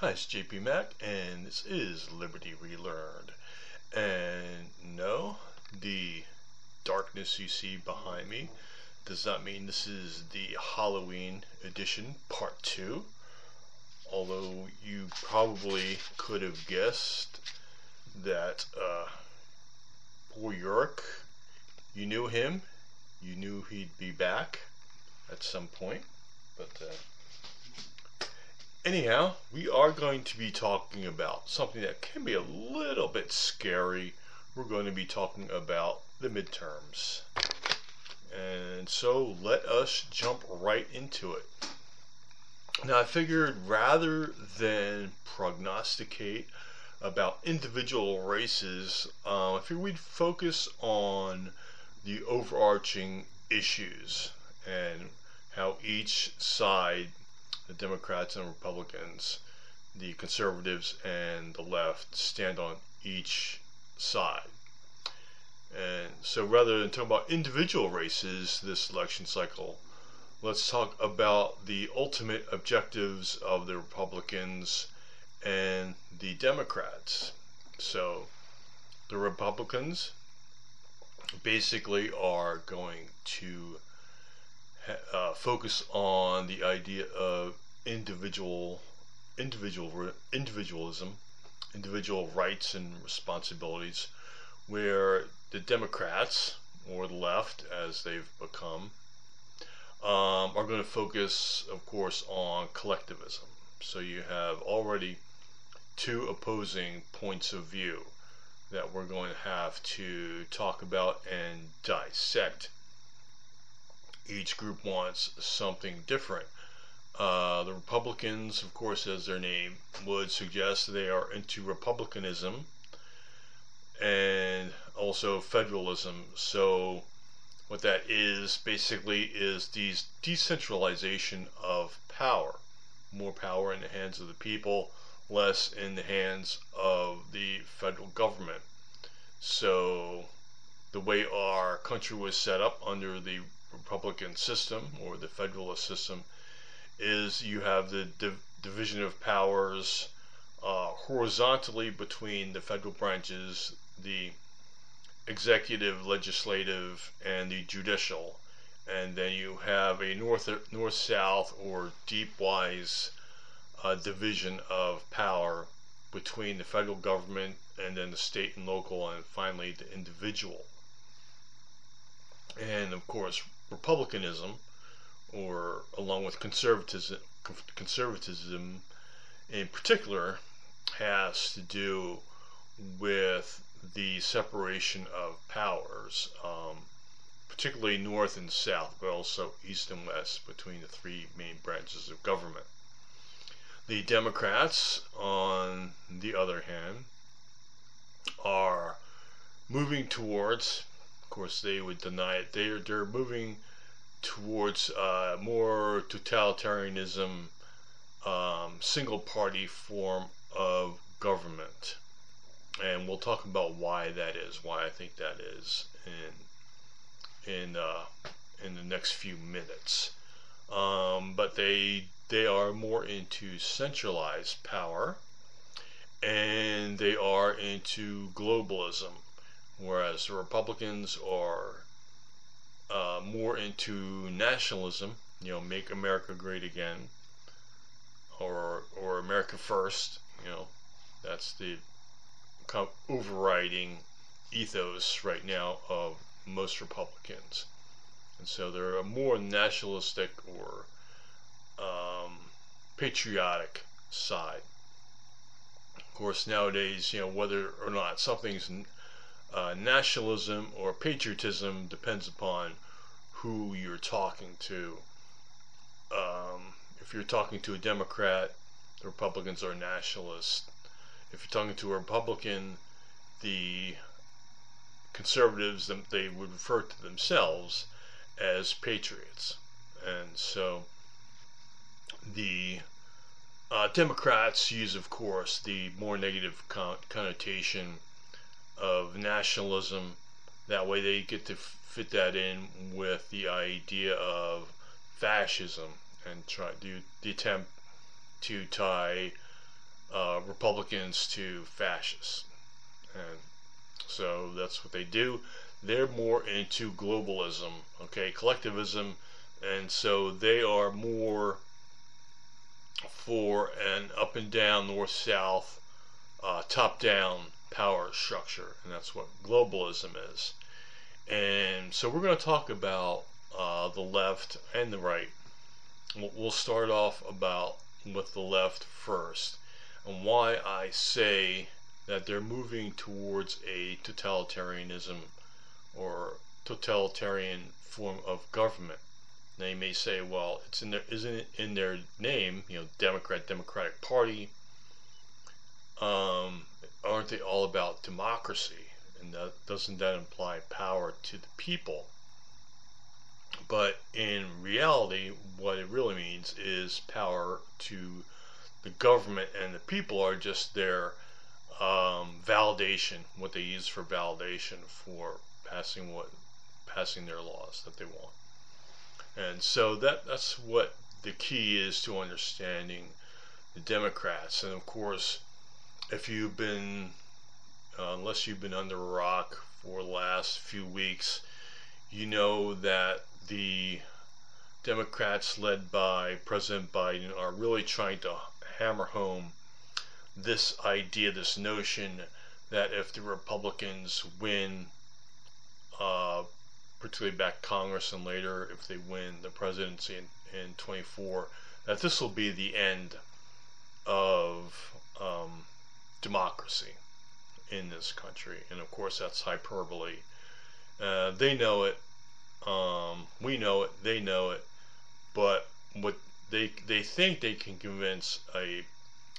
Hi, it's JP Mac, and this is Liberty Relearned. And no, the darkness you see behind me does not mean this is the Halloween edition, part two. Although you probably could have guessed that uh, poor Yorick, you knew him, you knew he'd be back at some point, but. Uh, Anyhow, we are going to be talking about something that can be a little bit scary. We're going to be talking about the midterms. And so let us jump right into it. Now, I figured rather than prognosticate about individual races, uh, I figured we'd focus on the overarching issues and how each side the Democrats and Republicans, the conservatives and the left stand on each side. And so rather than talk about individual races this election cycle, let's talk about the ultimate objectives of the Republicans and the Democrats. So the Republicans basically are going to uh, focus on the idea of individual individual individualism, individual rights and responsibilities, where the Democrats or the left, as they've become, um, are going to focus, of course, on collectivism. So you have already two opposing points of view that we're going to have to talk about and dissect each group wants something different. Uh, the Republicans, of course, as their name would suggest, they are into republicanism and also federalism. So, what that is basically is these decentralization of power. More power in the hands of the people, less in the hands of the federal government. So, the way our country was set up under the Republican system or the Federalist system is you have the div- division of powers uh, horizontally between the federal branches, the executive, legislative, and the judicial, and then you have a north north south or deep-wise uh, division of power between the federal government and then the state and local, and finally the individual. And of course, republicanism, or along with conservatism, conservatism in particular, has to do with the separation of powers, um, particularly north and south, but also east and west between the three main branches of government. The Democrats, on the other hand, are moving towards course, they would deny it. They're they're moving towards uh, more totalitarianism, um, single party form of government, and we'll talk about why that is. Why I think that is in in uh, in the next few minutes. Um, but they they are more into centralized power, and they are into globalism whereas the Republicans are uh, more into nationalism, you know, make America great again, or or America first, you know, that's the overriding ethos right now of most Republicans, and so they're a more nationalistic or um, patriotic side. Of course, nowadays, you know, whether or not something's uh, nationalism or patriotism depends upon who you're talking to. Um, if you're talking to a Democrat, the Republicans are nationalists. If you're talking to a Republican, the conservatives they would refer to themselves as patriots, and so the uh, Democrats use, of course, the more negative con- connotation of nationalism. That way they get to fit that in with the idea of fascism and try the attempt to tie uh, Republicans to fascists. And so that's what they do. They're more into globalism, okay, collectivism, and so they are more for an up and down, north south, uh, top down power structure, and that's what globalism is. And so we're going to talk about uh, the left and the right. We'll start off about with the left first, and why I say that they're moving towards a totalitarianism or totalitarian form of government. Now you may say, well, it's in their isn't it in their name, you know, Democrat, Democratic Party. Um, aren't they all about democracy? And that, doesn't that imply power to the people? But in reality, what it really means is power to the government, and the people are just their um, validation, what they use for validation for passing what passing their laws that they want. And so that that's what the key is to understanding the Democrats. And of course, if you've been uh, unless you've been under a rock for the last few weeks, you know that the Democrats led by President Biden are really trying to hammer home this idea, this notion that if the Republicans win, uh, particularly back Congress and later if they win the presidency in, in 24, that this will be the end of um, democracy in this country. And of course, that's hyperbole. Uh, they know it. Um, we know it. They know it. But what they they think they can convince a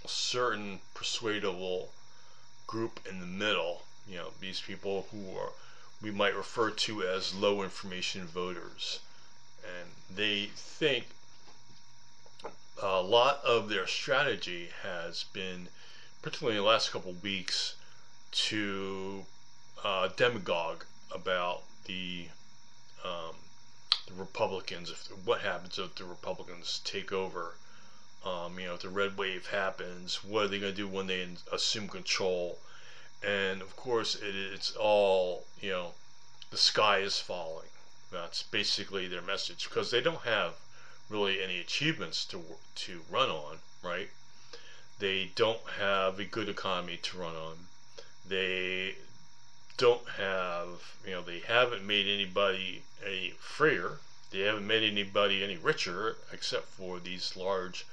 certain persuadable group in the middle, you know, these people who are we might refer to as low information voters. And they think a lot of their strategy has been, particularly in the last couple of weeks, to uh, demagogue about the um, the Republicans. If what happens if the Republicans take over um, you know, if the red wave happens, what are they going to do when they assume control? And of course, it, it's all, you know, the sky is falling. That's basically their message because they don't have really any achievements to to run on, right? They don't have a good economy to run on. They don't have, you know, they haven't made anybody any freer. They haven't made anybody any richer except for these large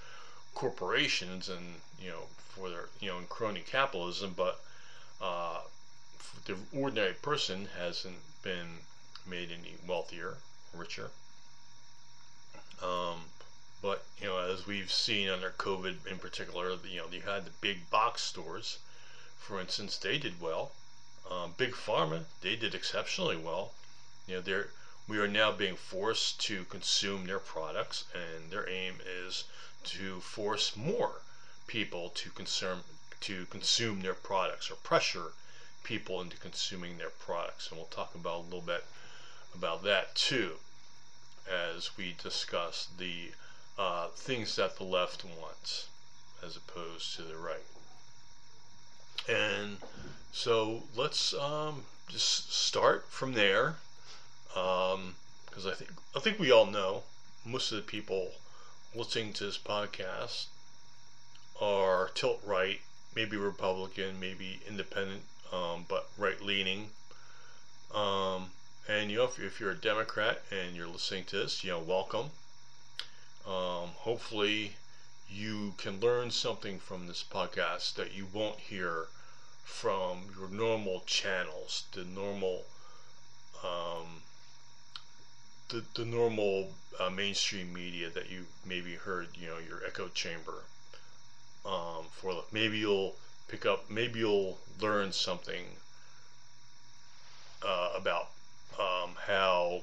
corporations and you know for their you know crony capitalism, but uh, the ordinary person hasn't been made any wealthier, richer. Um, but you know, as we've seen under COVID in particular, you know, you had the big box stores, for instance, they did well. Um, big pharma, they did exceptionally well. You know, they're we are now being forced to consume their products, and their aim is to force more people to consume to consume their products or pressure people into consuming their products. And we'll talk about a little bit about that too as we discuss the uh, things that the left wants as opposed to the right. And so let's um, just start from there because um, I think I think we all know most of the people listening to this podcast are tilt right, maybe Republican, maybe independent, um, but right leaning. Um, and you know, if, if, you're a Democrat and you're listening to this, you know, welcome. Um, hopefully, you can learn something from this podcast that you won't hear from your normal channels, the normal um, the, the normal uh, mainstream media that you maybe heard, you know, your echo chamber. Um, for maybe you'll pick up, maybe you'll learn something uh, about um, how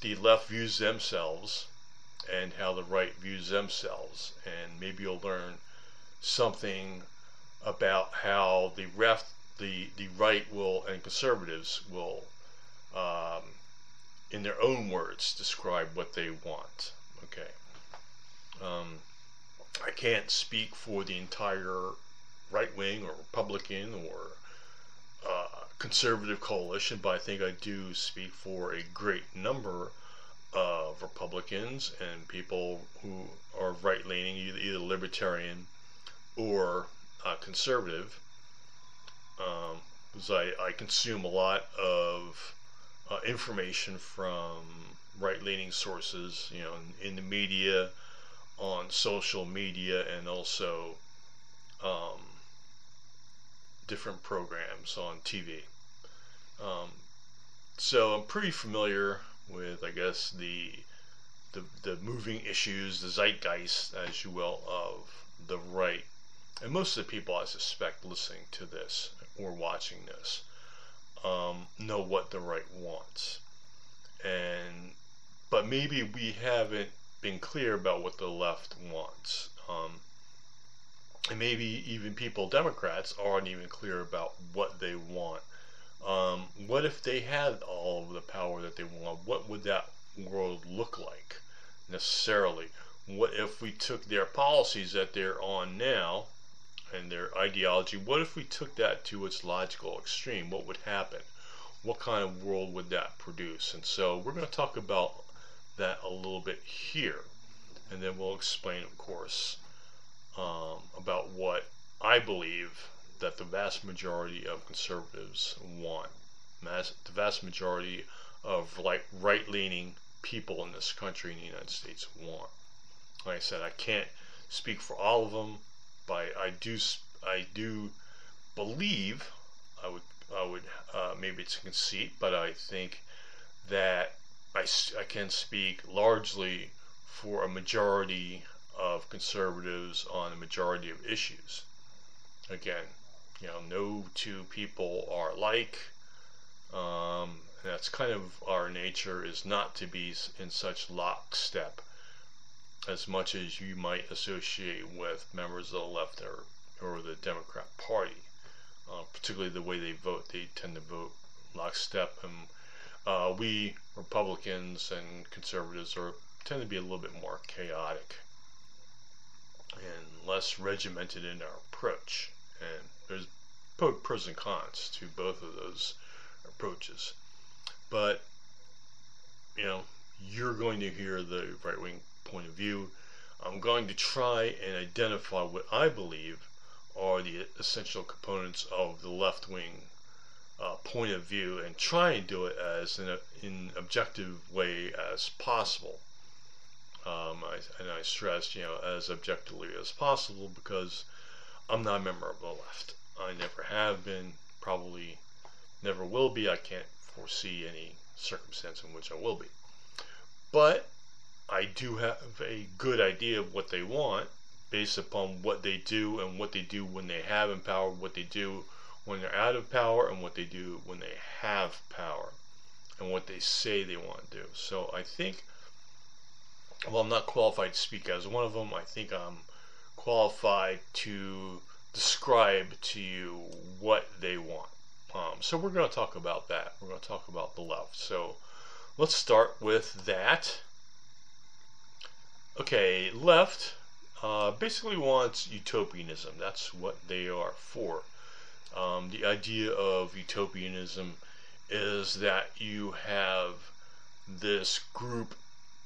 the left views themselves and how the right views themselves, and maybe you'll learn something about how the left, the the right will and conservatives will um, in their own words, describe what they want. Okay. Um, I can't speak for the entire right wing or Republican or uh, conservative coalition, but I think I do speak for a great number of Republicans and people who are right leaning, either, libertarian or uh, conservative. Um, because I, I consume a lot of uh, information from right leaning sources, you know, in, in, the media, on social media, and also um, different programs on TV. Um, so I'm pretty familiar with, I guess, the, the the moving issues, the zeitgeist, as you will, of the right, and most of the people I suspect listening to this or watching this um, know what the right wants, and but maybe we haven't been clear about what the left wants. Um, and maybe even people, Democrats, aren't even clear about what they want. Um, what if they had all of the power that they want? What would that world look like necessarily? What if we took their policies that they're on now and their ideology? What if we took that to its logical extreme? What would happen? What kind of world would that produce? And so we're going to talk about that a little bit here. And then we'll explain, of course, um, about what I believe that the vast majority of conservatives want. The vast majority of like right-leaning people in this country in the United States want. Like I said, I can't speak for all of them, but I do I do believe I would I would uh, maybe it's a conceit, but I think that I, I can speak largely for a majority of conservatives on a majority of issues. Again, you know, no two people are alike. Um, that's kind of our nature is not to be in such lockstep as much as you might associate with members of the left or, or the Democrat Party. Uh, particularly the way they vote, they tend to vote lockstep, and uh, we Republicans and conservatives are tend to be a little bit more chaotic and less regimented in our approach. And there's pros and cons to both of those approaches. But, you know, you're going to hear the right wing point of view. I'm going to try and identify what I believe are the essential components of the left wing uh, point of view and try and do it as in an objective way as possible. Um, I, and I stress, you know, as objectively as possible because I'm not a member of the left. I never have been, probably never will be. I can't foresee any circumstance in which I will be. But I do have a good idea of what they want based upon what they do and what they do when they have in power, what they do when they're out of power, and what they do when they have power, and what they say they want to do. So I think well, I'm not qualified to speak as one of them. I think I'm qualified to describe to you what they want. Um, so we're going to talk about that. We're going to talk about the left. So let's start with that. Okay, left uh, basically wants utopianism. That's what they are for. Um, the idea of utopianism is that you have this group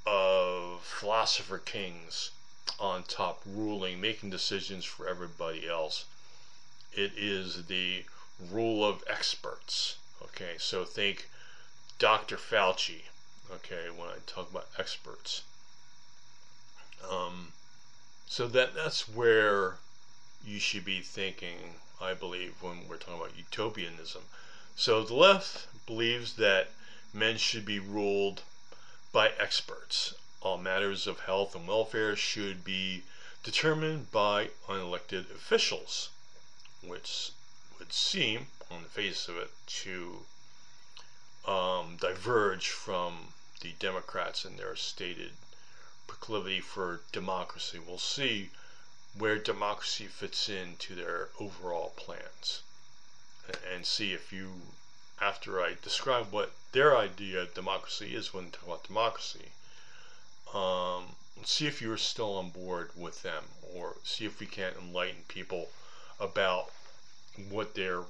of philosopher kings on top ruling, making decisions for everybody else. It is the rule of experts. Okay, so think Dr. Fauci. Okay, when I talk about experts. Um, so that that's where you should be thinking, I believe, when we're talking about utopianism. So the left believes that men should be ruled by experts. All matters of health and welfare should be determined by unelected officials, which would seem, on the face of it, to um, diverge from the Democrats and their stated proclivity for democracy. We'll see where democracy fits into their overall plans and see if you after I describe what their idea of democracy is when they talk about democracy, um, see if you're still on board with them, or see if we can't enlighten people about what they're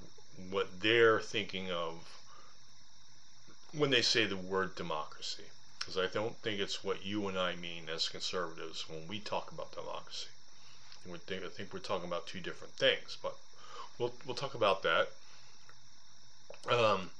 what they're thinking of when they say the word democracy. Because I don't think it's what you and I mean as conservatives when we talk about democracy. I think we're talking about two different things, but we'll we'll talk about that. Um,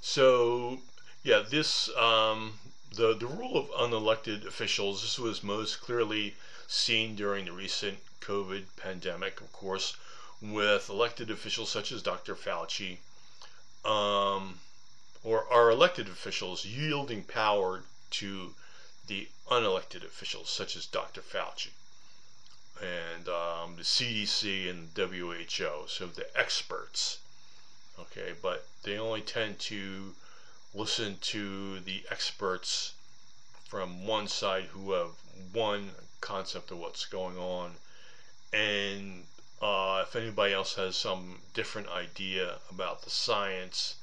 so yeah, this um, the the rule of unelected officials. This was most clearly seen during the recent COVID pandemic, of course, with elected officials such as Dr. Fauci, um, or our elected officials yielding power to the unelected officials such as Dr. Fauci and um, the CDC and WHO, so the experts. Okay, but they only tend to listen to the experts from one side who have one concept of what's going on, and uh, if anybody else has some different idea about the science,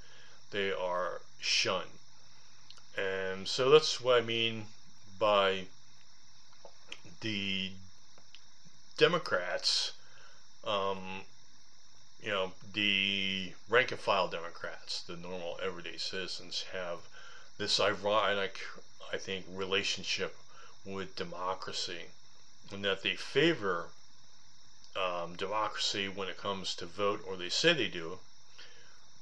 they are shunned. And so that's what I mean by the Democrats, um, you know, the rank and file Democrats, the normal everyday citizens, have this ironic, I think, relationship with democracy, and that they favor um, democracy when it comes to vote, or they say they do,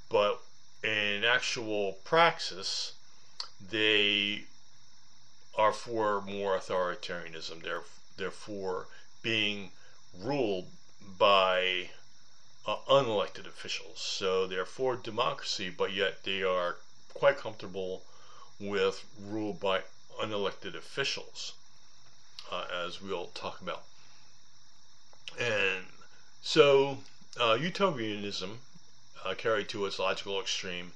but in actual praxis, they are for more authoritarianism. They're, they're for being ruled by uh, unelected officials. So they're for democracy, but yet they are quite comfortable with rule by unelected officials, uh, as we'll talk about. And so, uh, utopianism, uh, carried to its logical extreme,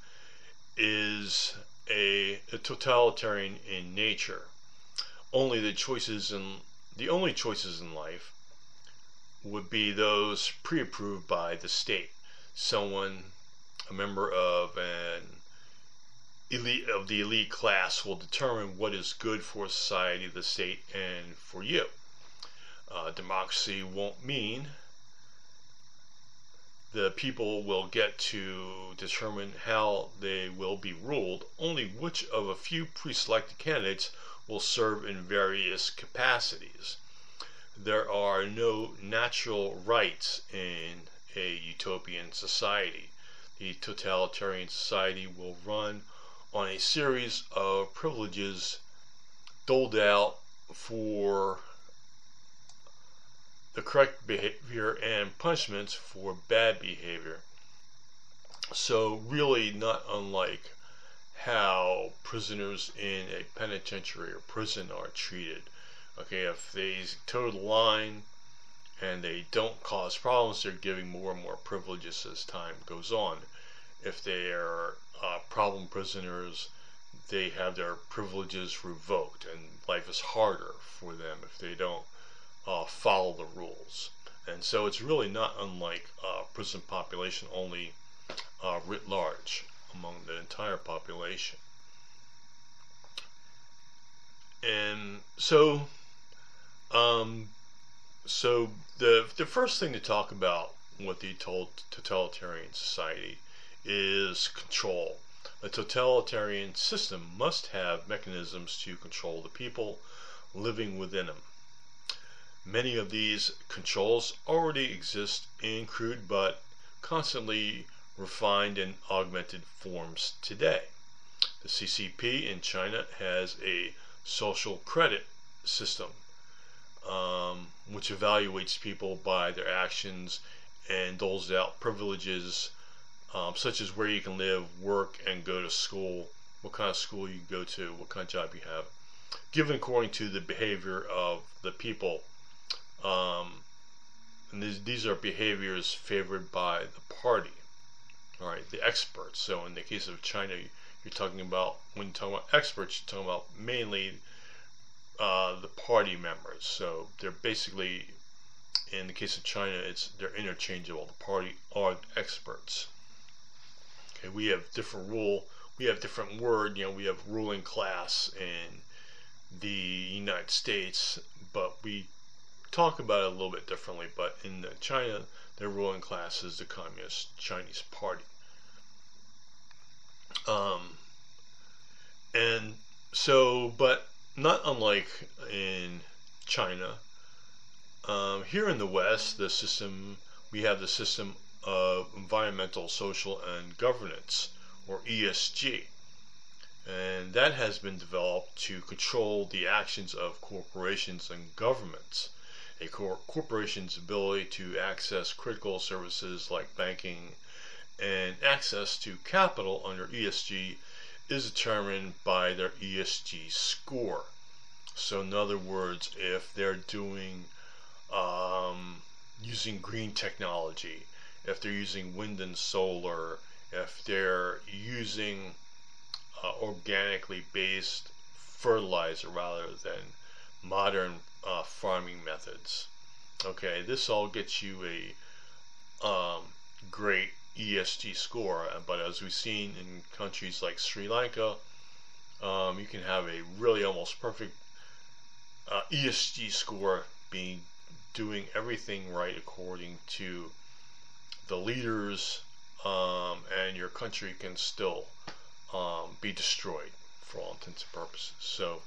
is a, a totalitarian in nature. Only the choices in the only choices in life would be those pre-approved by the state. Someone, a member of an elite of the elite class, will determine what is good for society, the state, and for you. Uh, democracy won't mean the people will get to determine how they will be ruled. Only which of a few pre-selected candidates will serve in various capacities. There are no natural rights in a utopian society. The totalitarian society will run on a series of privileges doled out for the correct behavior and punishments for bad behavior. So, really, not unlike how prisoners in a penitentiary or prison are treated. Okay, if they toe the line and they don't cause problems, they're giving more and more privileges as time goes on. If they are uh, problem prisoners, they have their privileges revoked, and life is harder for them if they don't uh, follow the rules. And so it's really not unlike uh, prison population, only uh, writ large among the entire population. And so, um, so the the first thing to talk about with the totalitarian society is control. A totalitarian system must have mechanisms to control the people living within them. Many of these controls already exist in crude but constantly refined and augmented forms today. The CCP in China has a social credit system um, which evaluates people by their actions and doles out privileges um, such as where you can live, work, and go to school, what kind of school you go to, what kind of job you have, given according to the behavior of the people. Um, and these, these are behaviors favored by the party all right, the experts. So in the case of China, you're talking about when you're talking about experts, you're talking about mainly uh, the party members. So they're basically, in the case of China, it's they're interchangeable. The party are experts. Okay, we have different rule. We have different word. You know, we have ruling class in the United States, but we talk about it a little bit differently. But in China, their ruling class is the Communist Chinese Party. Um, and so, but not unlike in China, um, here in the West, the system we have the system of environmental, social, and governance, or ESG. And that has been developed to control the actions of corporations and governments. A cor- corporation's ability to access critical services like banking and access to capital under ESG is determined by their ESG score. So, in other words, if they're doing um, using green technology, if they're using wind and solar, if they're using uh, organically based fertilizer rather than modern uh, farming methods. Okay, this all gets you a um, great ESG score, but as we've seen in countries like Sri Lanka, um, you can have a really almost perfect uh, ESG score being doing everything right according to the leaders, um, and your country can still um, be destroyed for all intents and purposes. So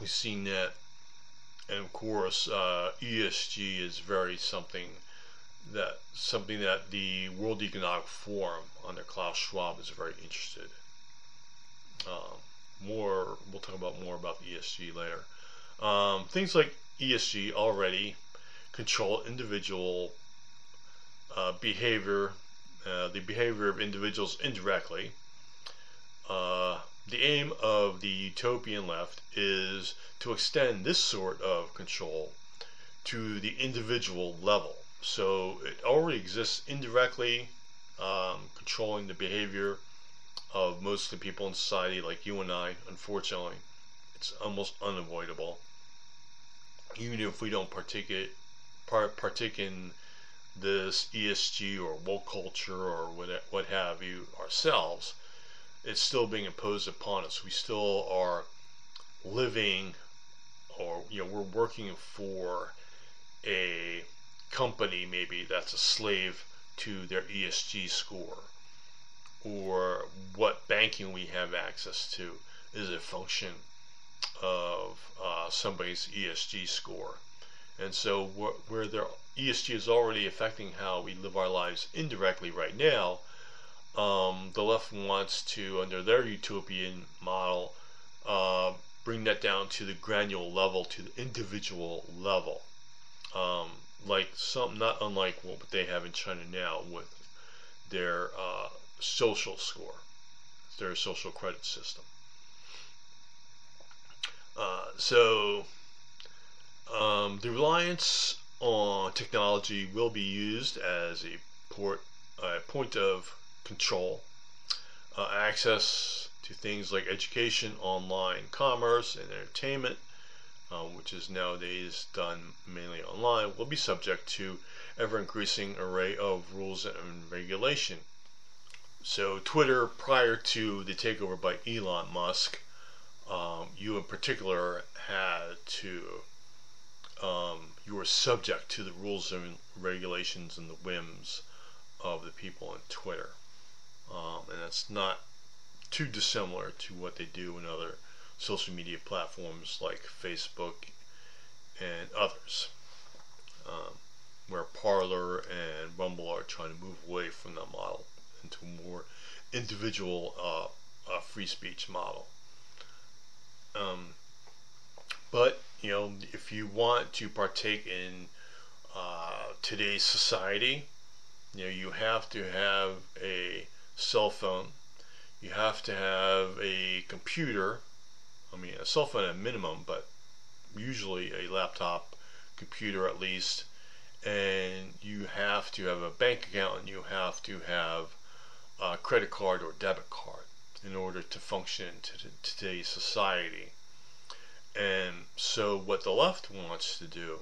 we've seen that, and of course, uh, ESG is very something that something that the World Economic Forum under Klaus Schwab is very interested. Um, more, we'll talk about more about the ESG later. Um, things like ESG already control individual uh, behavior, uh, the behavior of individuals indirectly. Uh, the aim of the utopian left is to extend this sort of control to the individual level. So it already exists indirectly, um, controlling the behavior of most of the people in society, like you and I. Unfortunately, it's almost unavoidable even if we don't partake partake in this ESG or woke culture or what, what have you ourselves, it's still being imposed upon us. We still are living or you know we're working for a company maybe that's a slave to their ESG score or what banking we have access to is a function of uh, somebody's ESG score. And so, wh- where their ESG is already affecting how we live our lives indirectly right now, um, the left wants to, under their utopian model, uh, bring that down to the granular level, to the individual level. Um, like some, not unlike what they have in China now with their uh, social score, their social credit system. Uh, so um, the reliance on technology will be used as a port, uh, point of control. Uh, access to things like education, online commerce, and entertainment, uh, which is nowadays done mainly online, will be subject to ever increasing array of rules and regulation. So Twitter, prior to the takeover by Elon Musk, um, you in particular had to um, you were subject to the rules and regulations and the whims of the people on Twitter, um, and that's not too dissimilar to what they do in other social media platforms like Facebook and others, um, where Parler and Rumble are trying to move away from that model into a more individual uh, uh, free speech model. Um, but you know, if you want to partake in uh, today's society, you know, you have to have a cell phone. You have to have a computer. I mean, a cell phone at minimum, but usually a laptop, computer at least. And you have to have a bank account and you have to have a credit card or debit card in order to function in today's society. And so, what the left wants to do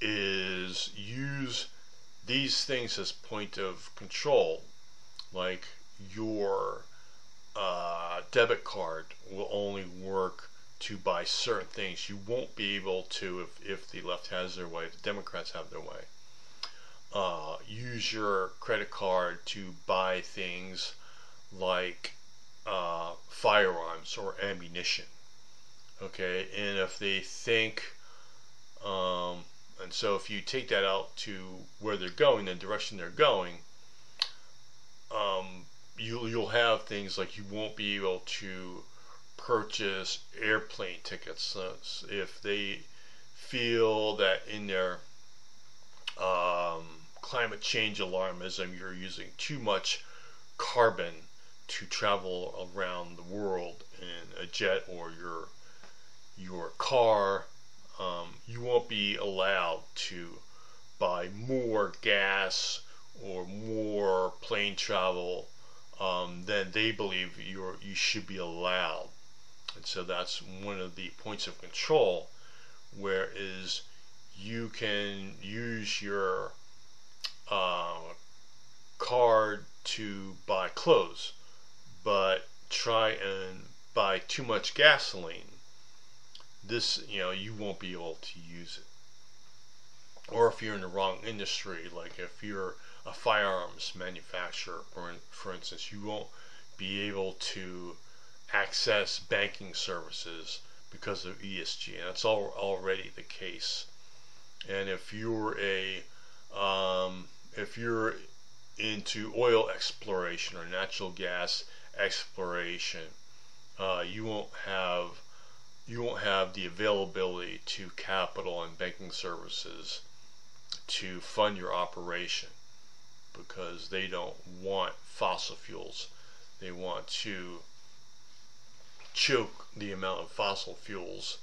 is use these things as point of control, like your uh, debit card will only work to buy certain things. You won't be able to if, if the left has their way, the Democrats have their way. Uh, use your credit card to buy things like uh, firearms or ammunition. Okay, and if they think, um, and so if you take that out to where they're going, the direction they're going, um, you you'll have things like you won't be able to purchase airplane tickets. Uh, if they feel that in their um, climate change alarmism you're using too much carbon to travel around the world in a jet or your your car um, you won't be allowed to buy more gas or more plane travel um, then they believe you you should be allowed. And so that's one of the points of control, where is you can use your uh, card to buy clothes, but try and buy too much gasoline. This, you know, you won't be able to use it. Or if you're in the wrong industry, like if you're a firearms manufacturer, for, for instance, you won't be able to access banking services because of ESG, and that's all, already the case. And if you're a um, if you're into oil exploration or natural gas exploration, uh, you won't have you won't have the availability to capital and banking services to fund your operation because they don't want fossil fuels. They want to choke the amount of fossil fuels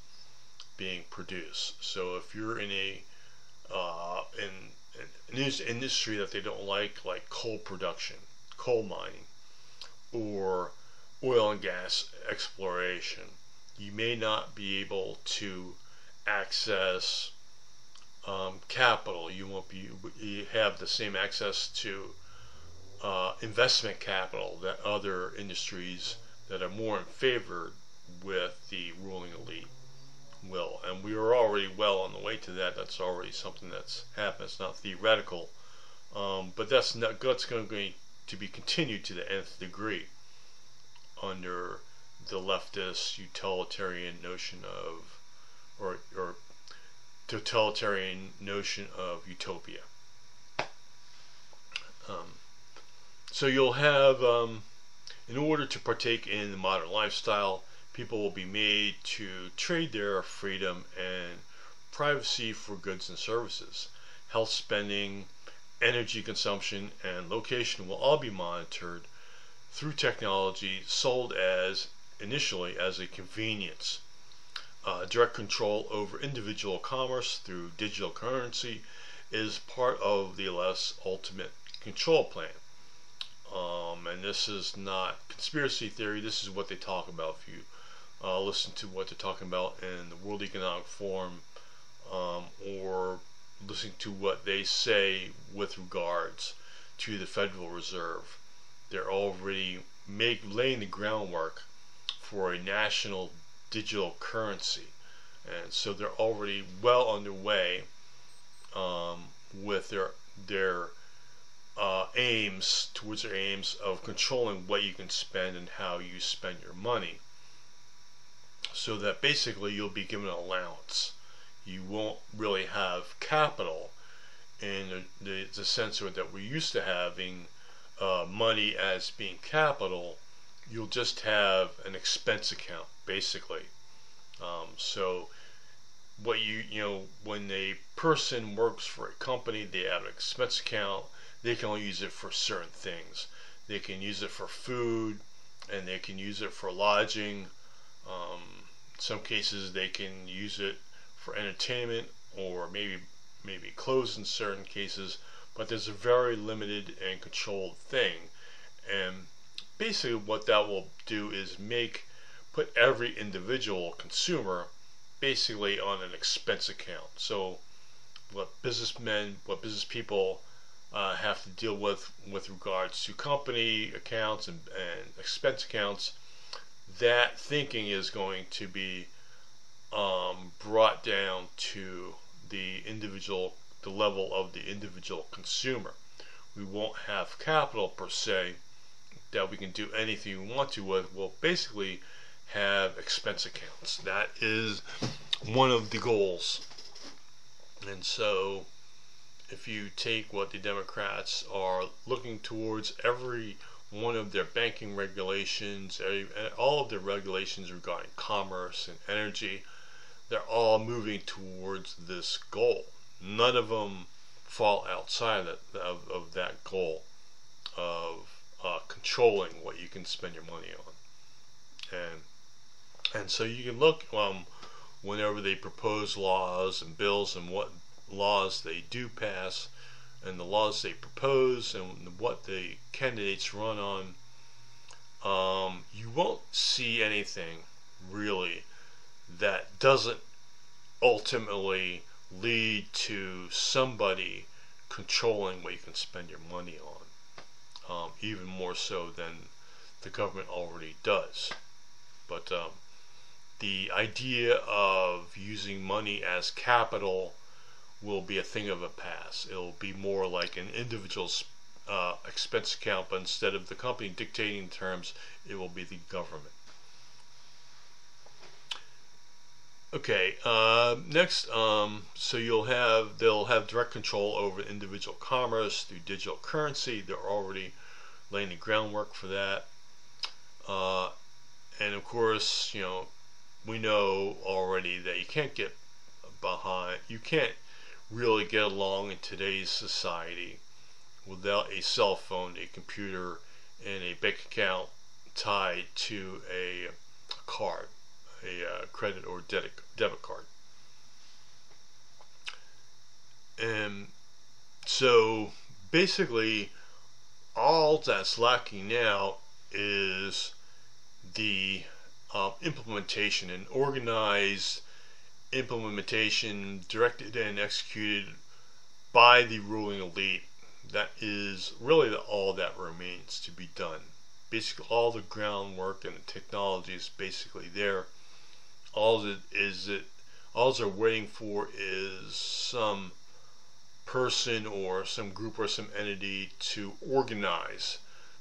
being produced. So if you're in a uh, in, in an industry that they don't like, like coal production, coal mining, or oil and gas exploration, you may not be able to access um, capital. You won't be you have the same access to uh, investment capital that other industries that are more in favor with the ruling elite will. And we are already well on the way to that. That's already something that's happened. It's not theoretical, um, but that's not that's going to be continued to the nth degree under the leftist utilitarian notion of or or totalitarian notion of utopia. Um, so you'll have, um, in order to partake in the modern lifestyle, people will be made to trade their freedom and privacy for goods and services. Health spending, energy consumption, and location will all be monitored through technology sold as initially as a convenience uh, direct control over individual commerce through digital currency is part of the less ultimate control plan. Um, and this is not conspiracy theory, this is what they talk about. If you uh, listen to what they're talking about in the World Economic Forum um, or listening to what they say with regards to the Federal Reserve, they're already make, laying the groundwork for a national digital currency. And so they're already well underway um, with their their uh, aims towards their aims of controlling what you can spend and how you spend your money. So that basically you'll be given an allowance. You won't really have capital in the, the, the sense that we're used to having uh, money as being capital. You'll just have an expense account basically. Um, so what you you know when a person works for a company, they have an expense account. They can only use it for certain things. They can use it for food, and they can use it for lodging. Um, some cases they can use it for entertainment or maybe maybe clothes in certain cases. But there's a very limited and controlled thing, and basically what that will do is make put every individual consumer basically on an expense account. So what businessmen, what business people uh, have to deal with with regards to company accounts and, and expense accounts, that thinking is going to be um, brought down to the individual, the level of the individual consumer. We won't have capital per se that we can do anything we want to with. We'll basically have expense accounts. That is one of the goals. And so, if you take what the Democrats are looking towards every one of their banking regulations, all of their regulations regarding commerce and energy, they're all moving towards this goal. None of them fall outside of, of, of that goal controlling what you can spend your money on. And and so you can look um, whenever they propose laws and bills and what laws they do pass and the laws they propose and what the candidates run on, um, you won't see anything really that doesn't ultimately lead to somebody controlling what you can spend your money on, um, even more so than the government already does. But um, the idea of using money as capital will be a thing of the past. It'll be more like an individual's uh, expense account, but instead of the company dictating terms, it will be the government. Okay, uh, next, um, so you'll have, they'll have direct control over individual commerce through digital currency. They're already laying the groundwork for that. Uh, and of course, you know, we know already that you can't get behind, you can't really get along in today's society without a cell phone, a computer, and a bank account tied to a card a uh, credit or debit, debit card. And so basically, all that's lacking now is the uh, implementation, and organized implementation directed and executed by the ruling elite. That is really the, all that remains to be done. Basically, all the groundwork and the technology is basically there all it is it all they're waiting for is some person or some group or some entity to organize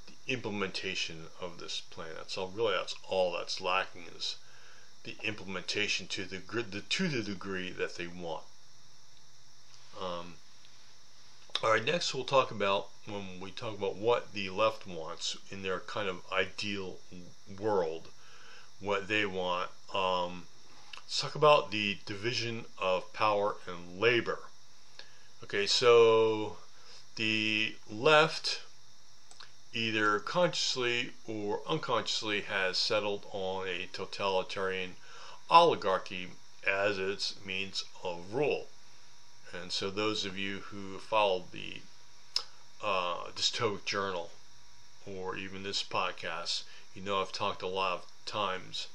the implementation of this plan. That's all really that's all that's lacking is the implementation to the the to the degree that they want. Um, all right, next we'll talk about when we talk about what the left wants in their kind of ideal world, what they want um, let's talk about the division of power and labor. Okay, so the left either consciously or unconsciously has settled on a totalitarian oligarchy as its means of rule. And so, those of you who followed the uh, Dystopic Journal or even this podcast, you know I've talked a lot of times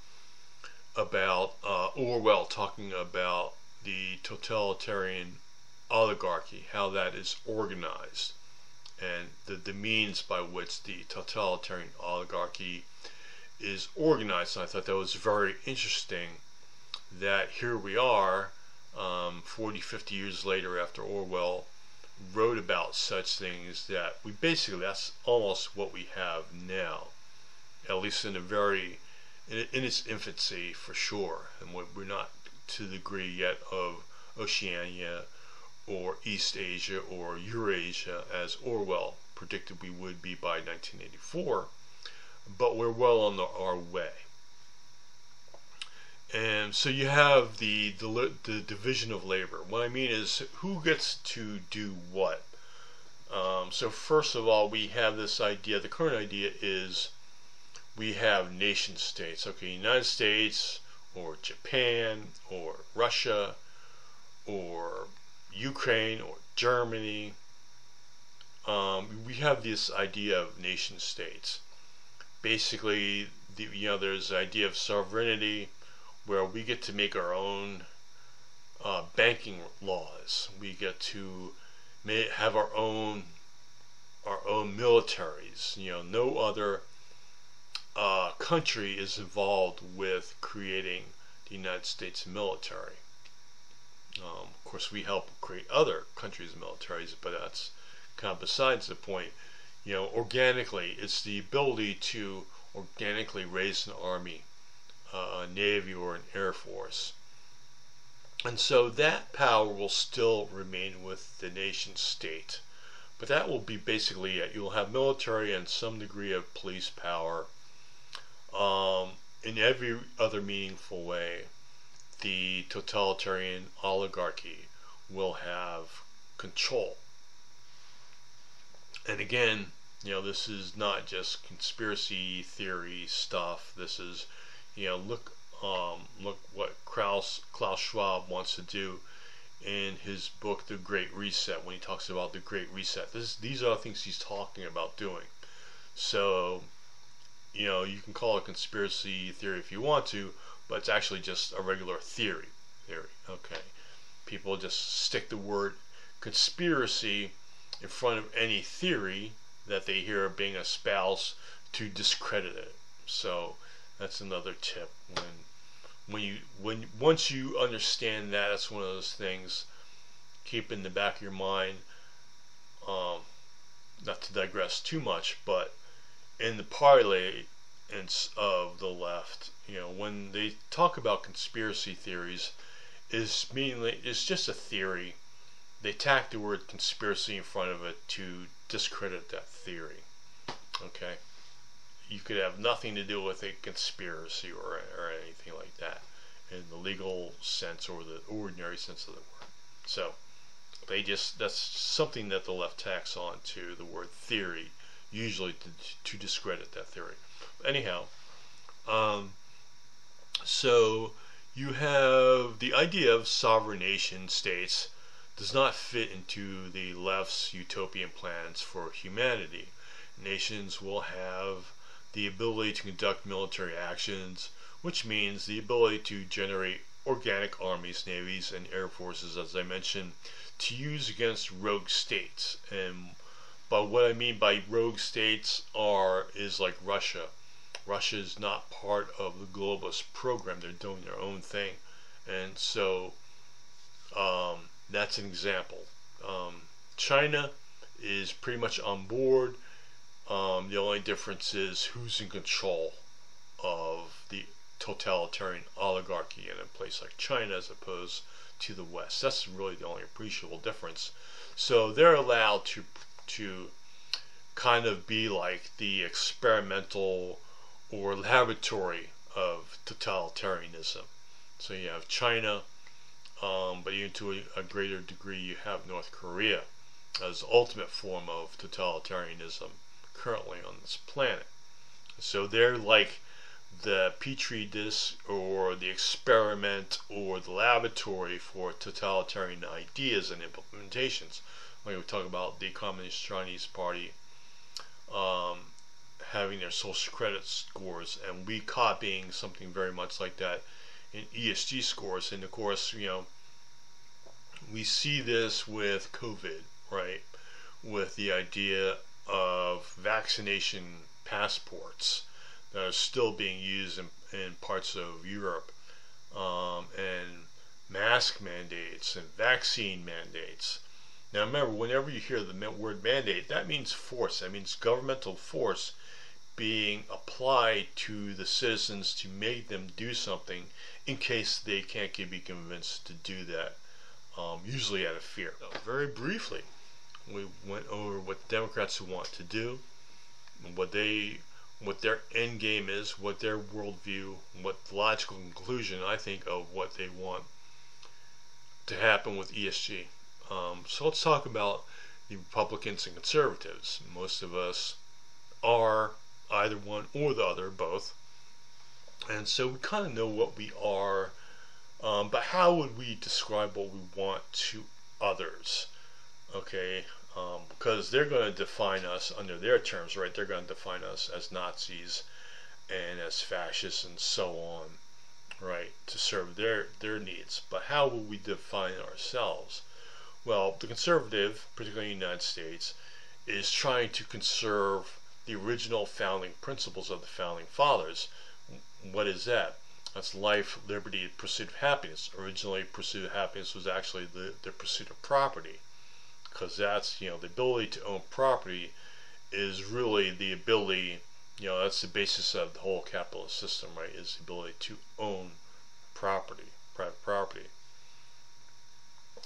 about uh, Orwell talking about the totalitarian oligarchy, how that is organized, and the, the means by which the totalitarian oligarchy is organized. And I thought that was very interesting that here we are, um, 40, 50 years later after Orwell wrote about such things, that we basically, that's almost what we have now, at least in a very in, in its infancy for sure, and we're not to the degree yet of Oceania or Eastasia or Eurasia as Orwell predicted we would be by 1984, but we're well on the, our way. And so you have the, the, the division of labor. What I mean is who gets to do what. Um, so first of all, we have this idea. The current idea is we have nation states. Okay, United States or Japan or Russia or Ukraine or Germany. Um, we have this idea of nation states. Basically, the, you know, there's the idea of sovereignty where we get to make our own uh, banking laws. We get to have our own our own militaries. You know, no other uh, country is involved with creating the United States military. Um, of course, we help create other countries' militaries, but that's kind of besides the point. You know, organically, it's the ability to organically raise an army, uh, a navy, or an air force. And so that power will still remain with the nation state. But that will be basically it. You'll have military and some degree of police power. Um, in every other meaningful way, the totalitarian oligarchy will have control. And again, you know, this is not just conspiracy theory stuff. This is, you know, look, um, look what Klaus Klaus Schwab wants to do in his book, The Great Reset, when he talks about the Great Reset. This, these are the things he's talking about doing. So, you know, you can call it a conspiracy theory if you want to, but it's actually just a regular theory. Theory, okay. People just stick the word conspiracy in front of any theory that they hear being espoused to discredit it. So that's another tip when when you when once you understand that that's one of those things keep in the back of your mind um, not to digress too much but in the parlance of the left you know when they talk about conspiracy theories is mainly it's just a theory. They tack the word conspiracy in front of it to discredit that theory okay? You could have nothing to do with a conspiracy or, or anything like that in the legal sense or the ordinary sense of the word. So they just that's something that the left tacks on to the word theory, usually to, to discredit that theory. Anyhow, um, so you have the idea of sovereign nation states does not fit into the left's utopian plans for humanity. Nations will have the ability to conduct military actions, which means the ability to generate organic armies, navies, and air forces, as I mentioned, to use against rogue states. And but what I mean by rogue states are is like Russia. Russia is not part of the globalist program. They're doing their own thing, and so um, that's an example. Um, China is pretty much on board um, the only difference is who's in control of the totalitarian oligarchy in a place like China as opposed to the West. That's really the only appreciable difference. So they're allowed to to kind of be like the experimental or laboratory of totalitarianism. So you have China, um, but even to a, a greater degree, you have North Korea as the ultimate form of totalitarianism currently on this planet. So they're like the petri dish or the experiment or the laboratory for totalitarian ideas and implementations. When we talk about the Communist Chinese Party um, having their social credit scores and we copying something very much like that in ESG scores. And of course, you know, we see this with COVID, right? With the idea of vaccination passports that are still being used in, in parts of Europe, um, and mask mandates and vaccine mandates. Now, remember, whenever you hear the word mandate, that means force. That means governmental force being applied to the citizens to make them do something in case they can't be convinced to do that, um, usually out of fear. So, very briefly, we went over what the Democrats want to do, what they, what their end game is, what their worldview, what the logical conclusion I think of what they want to happen with ESG. Um, so let's talk about the Republicans and conservatives. Most of us are either one or the other, both. And so we kind of know what we are, um, but how would we describe what we want to others? Okay, um, because they're going to define us under their terms, right? They're going to define us as Nazis and as fascists and so on, right, to serve their their needs. But how will we define ourselves? Well, the conservative, particularly in the United States, is trying to conserve the original founding principles of the founding fathers. What is that? That's life, liberty, pursuit of happiness. Originally, pursuit of happiness was actually the, the pursuit of property, because that's you know the ability to own property is really the ability. You know that's the basis of the whole capitalist system, right? Is the ability to own property, private property.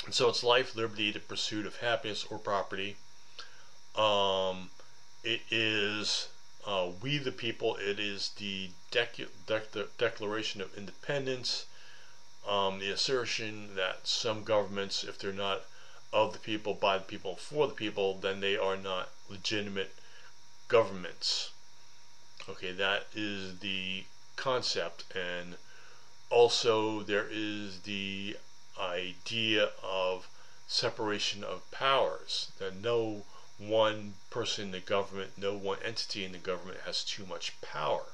And so it's life, liberty, the pursuit of happiness or property. Um, it is uh, we the people. It is the Decu- De- Declaration of Independence. Um, the assertion that some governments, if they're not of the people, by the people, for the people, then they are not legitimate governments. Okay, that is the concept, and also there is the idea of separation of powers, that no one person in the government, no one entity in the government has too much power.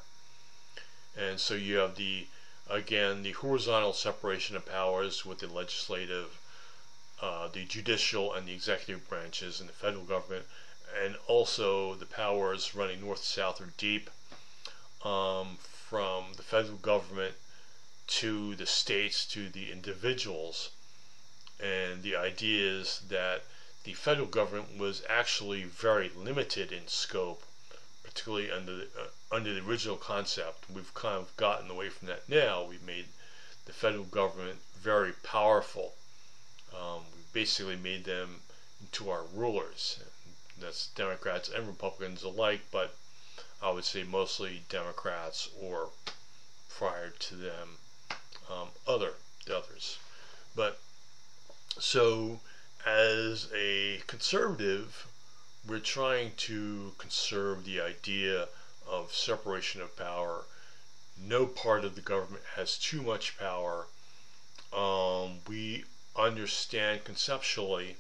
And so you have the, again, the horizontal separation of powers with the legislative, uh, the judicial, and the executive branches in the federal government, and also the powers running north, south, or deep um, from the federal government to the states to the individuals. And the idea is that the federal government was actually very limited in scope, particularly under the, uh, under the original concept. We've kind of gotten away from that now. We've made the federal government very powerful. Um, we basically made them into our rulers. That's Democrats and Republicans alike, but I would say mostly Democrats or prior to them, um, other others. But so as a conservative, we're trying to conserve the idea of separation of power. No part of the government has too much power. Um, we understand conceptually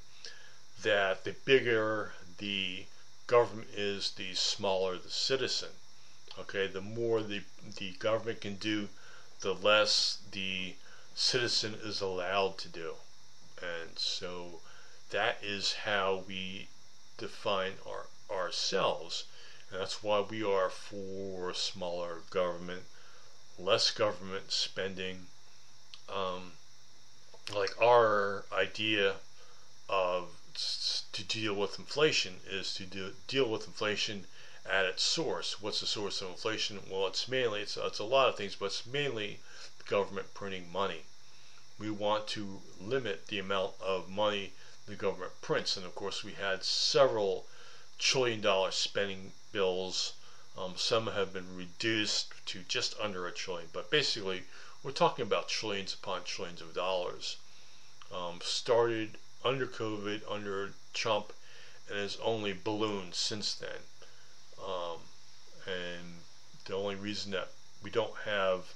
that the bigger the government is, the smaller the citizen. Okay, the more the, the government can do, the less the citizen is allowed to do. And so that is how we define our ourselves. And that's why we are for smaller government, less government spending. Um, like our idea of to deal with inflation is to do, deal with inflation at its source. What's the source of inflation? Well, it's mainly it's, it's a lot of things, but it's mainly the government printing money. We want to limit the amount of money the government prints. And of course, we had several trillion dollar spending bills. Um, some have been reduced to just under a trillion, but basically, we're talking about trillions upon trillions of dollars. Um, started under COVID, under Trump, and has only ballooned since then. And the only reason that we don't have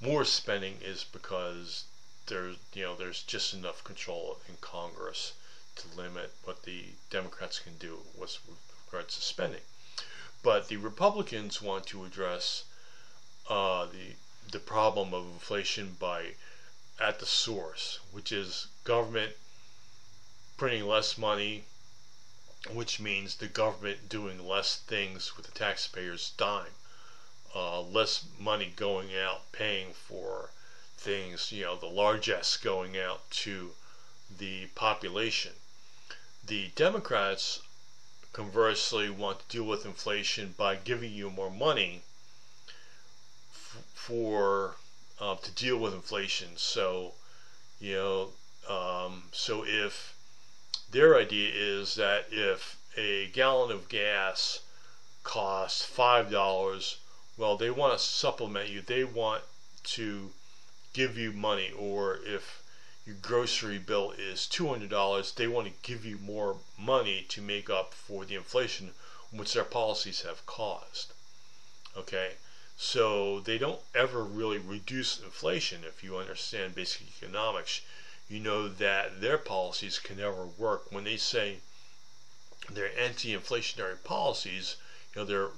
more spending is because there's you know there's just enough control in Congress to limit what the Democrats can do with regards to spending. But the Republicans want to address uh, the the problem of inflation by at the source, which is government printing less money, which means the government doing less things with the taxpayers' dime, uh, less money going out paying for things, you know, the largesse going out to the population. The Democrats, conversely, want to deal with inflation by giving you more money for uh, to deal with inflation. So, you know, um, so if their idea is that if a gallon of gas costs five dollars, well, they want to supplement you. They want to give you money, or if your grocery bill is $200, they want to give you more money to make up for the inflation which their policies have caused. Okay? So they don't ever really reduce inflation. If you understand basic economics, you know that their policies can never work. When they say their anti-inflationary policies, you know, their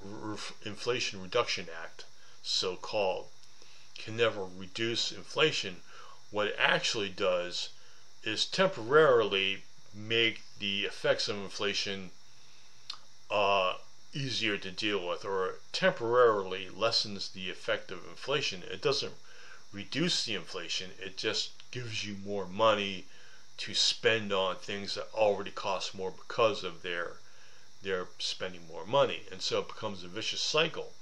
Inflation Reduction Act, so called, can never reduce inflation what it actually does is temporarily make the effects of inflation uh, easier to deal with or temporarily lessens the effect of inflation. It doesn't reduce the inflation. It just gives you more money to spend on things that already cost more because of their they're spending more money, and so it becomes a vicious cycle.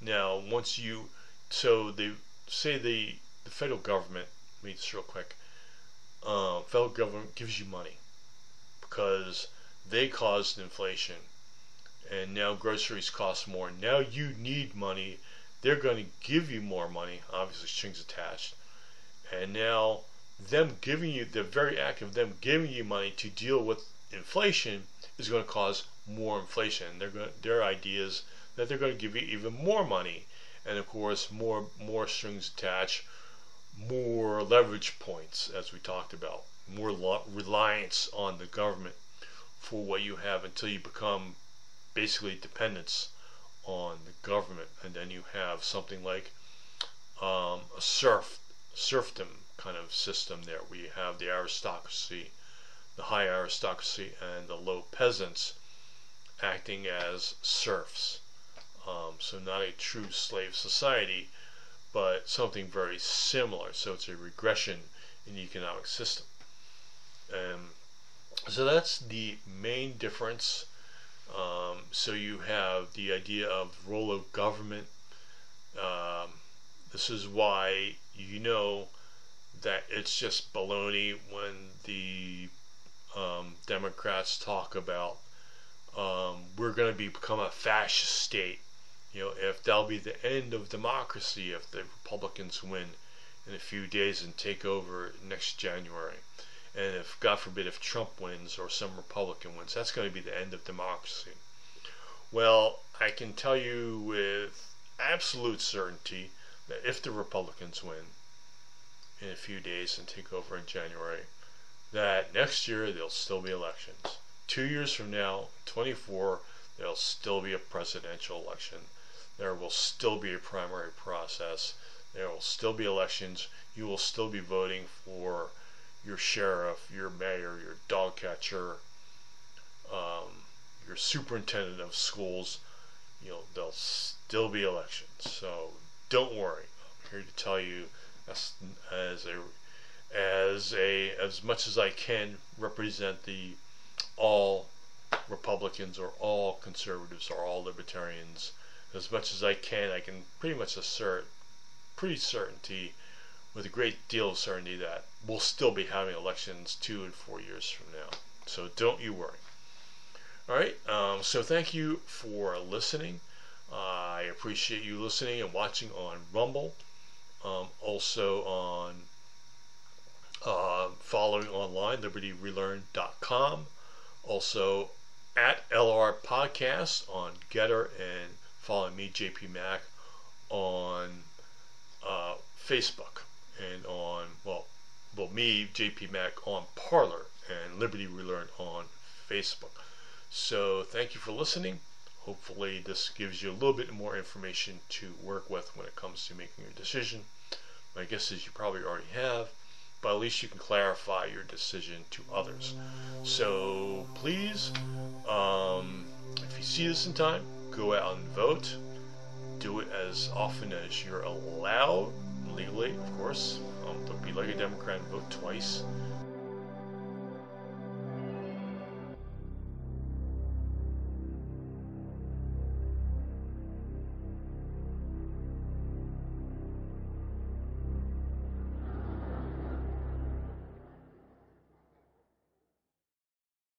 Now, once you so they say the the federal government, let me just real quick. Uh, federal government gives you money because they caused inflation, and now groceries cost more. Now you need money. They're going to give you more money, obviously strings attached, and now them giving you the very act of them giving you money to deal with inflation is going to cause more inflation. They're going their ideas that they're going to give you even more money, and of course more more strings attached, more leverage points as we talked about, more lo- reliance on the government for what you have until you become basically dependence on the government, and then you have something like um, a serf serfdom kind of system there, We have the aristocracy, the high aristocracy, and the low peasants acting as serfs. Um, so not a true slave society, but something very similar. So it's a regression in the economic system. And so that's the main difference. Um, so you have the idea of role of government. Um, this is why you know that it's just baloney when the um, Democrats talk about um, we're going to be become a fascist state. You know, if that'll be the end of democracy if the Republicans win in a few days and take over next January. And if, God forbid, if Trump wins or some Republican wins, that's going to be the end of democracy. Well, I can tell you with absolute certainty that if the Republicans win in a few days and take over in January, that next year there'll still be elections two years from now, 24, there'll still be a presidential election. There will still be a primary process. There will still be elections. You will still be voting for your sheriff, your mayor, your dog catcher, um, your superintendent of schools. You know, there'll still be elections. So don't worry. I'm here to tell you as, as a as a as much as I can represent the all Republicans or all conservatives or all libertarians. As much as I can, I can pretty much assert, pretty certainty, with a great deal of certainty, that we'll still be having elections two and four years from now. So don't you worry. All right. Um, so thank you for listening. Uh, I appreciate you listening and watching on Rumble. Um, also on uh, following online, libertyrelearn.com. Also at LR Podcast on GETTR, and following me, JP Mac, on uh, Facebook and on, well, well, me, JP Mac, on Parler and Liberty Relearn on Facebook. So thank you for listening. Hopefully, this gives you a little bit more information to work with when it comes to making your decision. My guess is you probably already have but at least you can clarify your decision to others. So please, um, if you see this in time, go out and vote. Do it as often as you're allowed, legally, of course. Um, don't be like a Democrat and vote twice.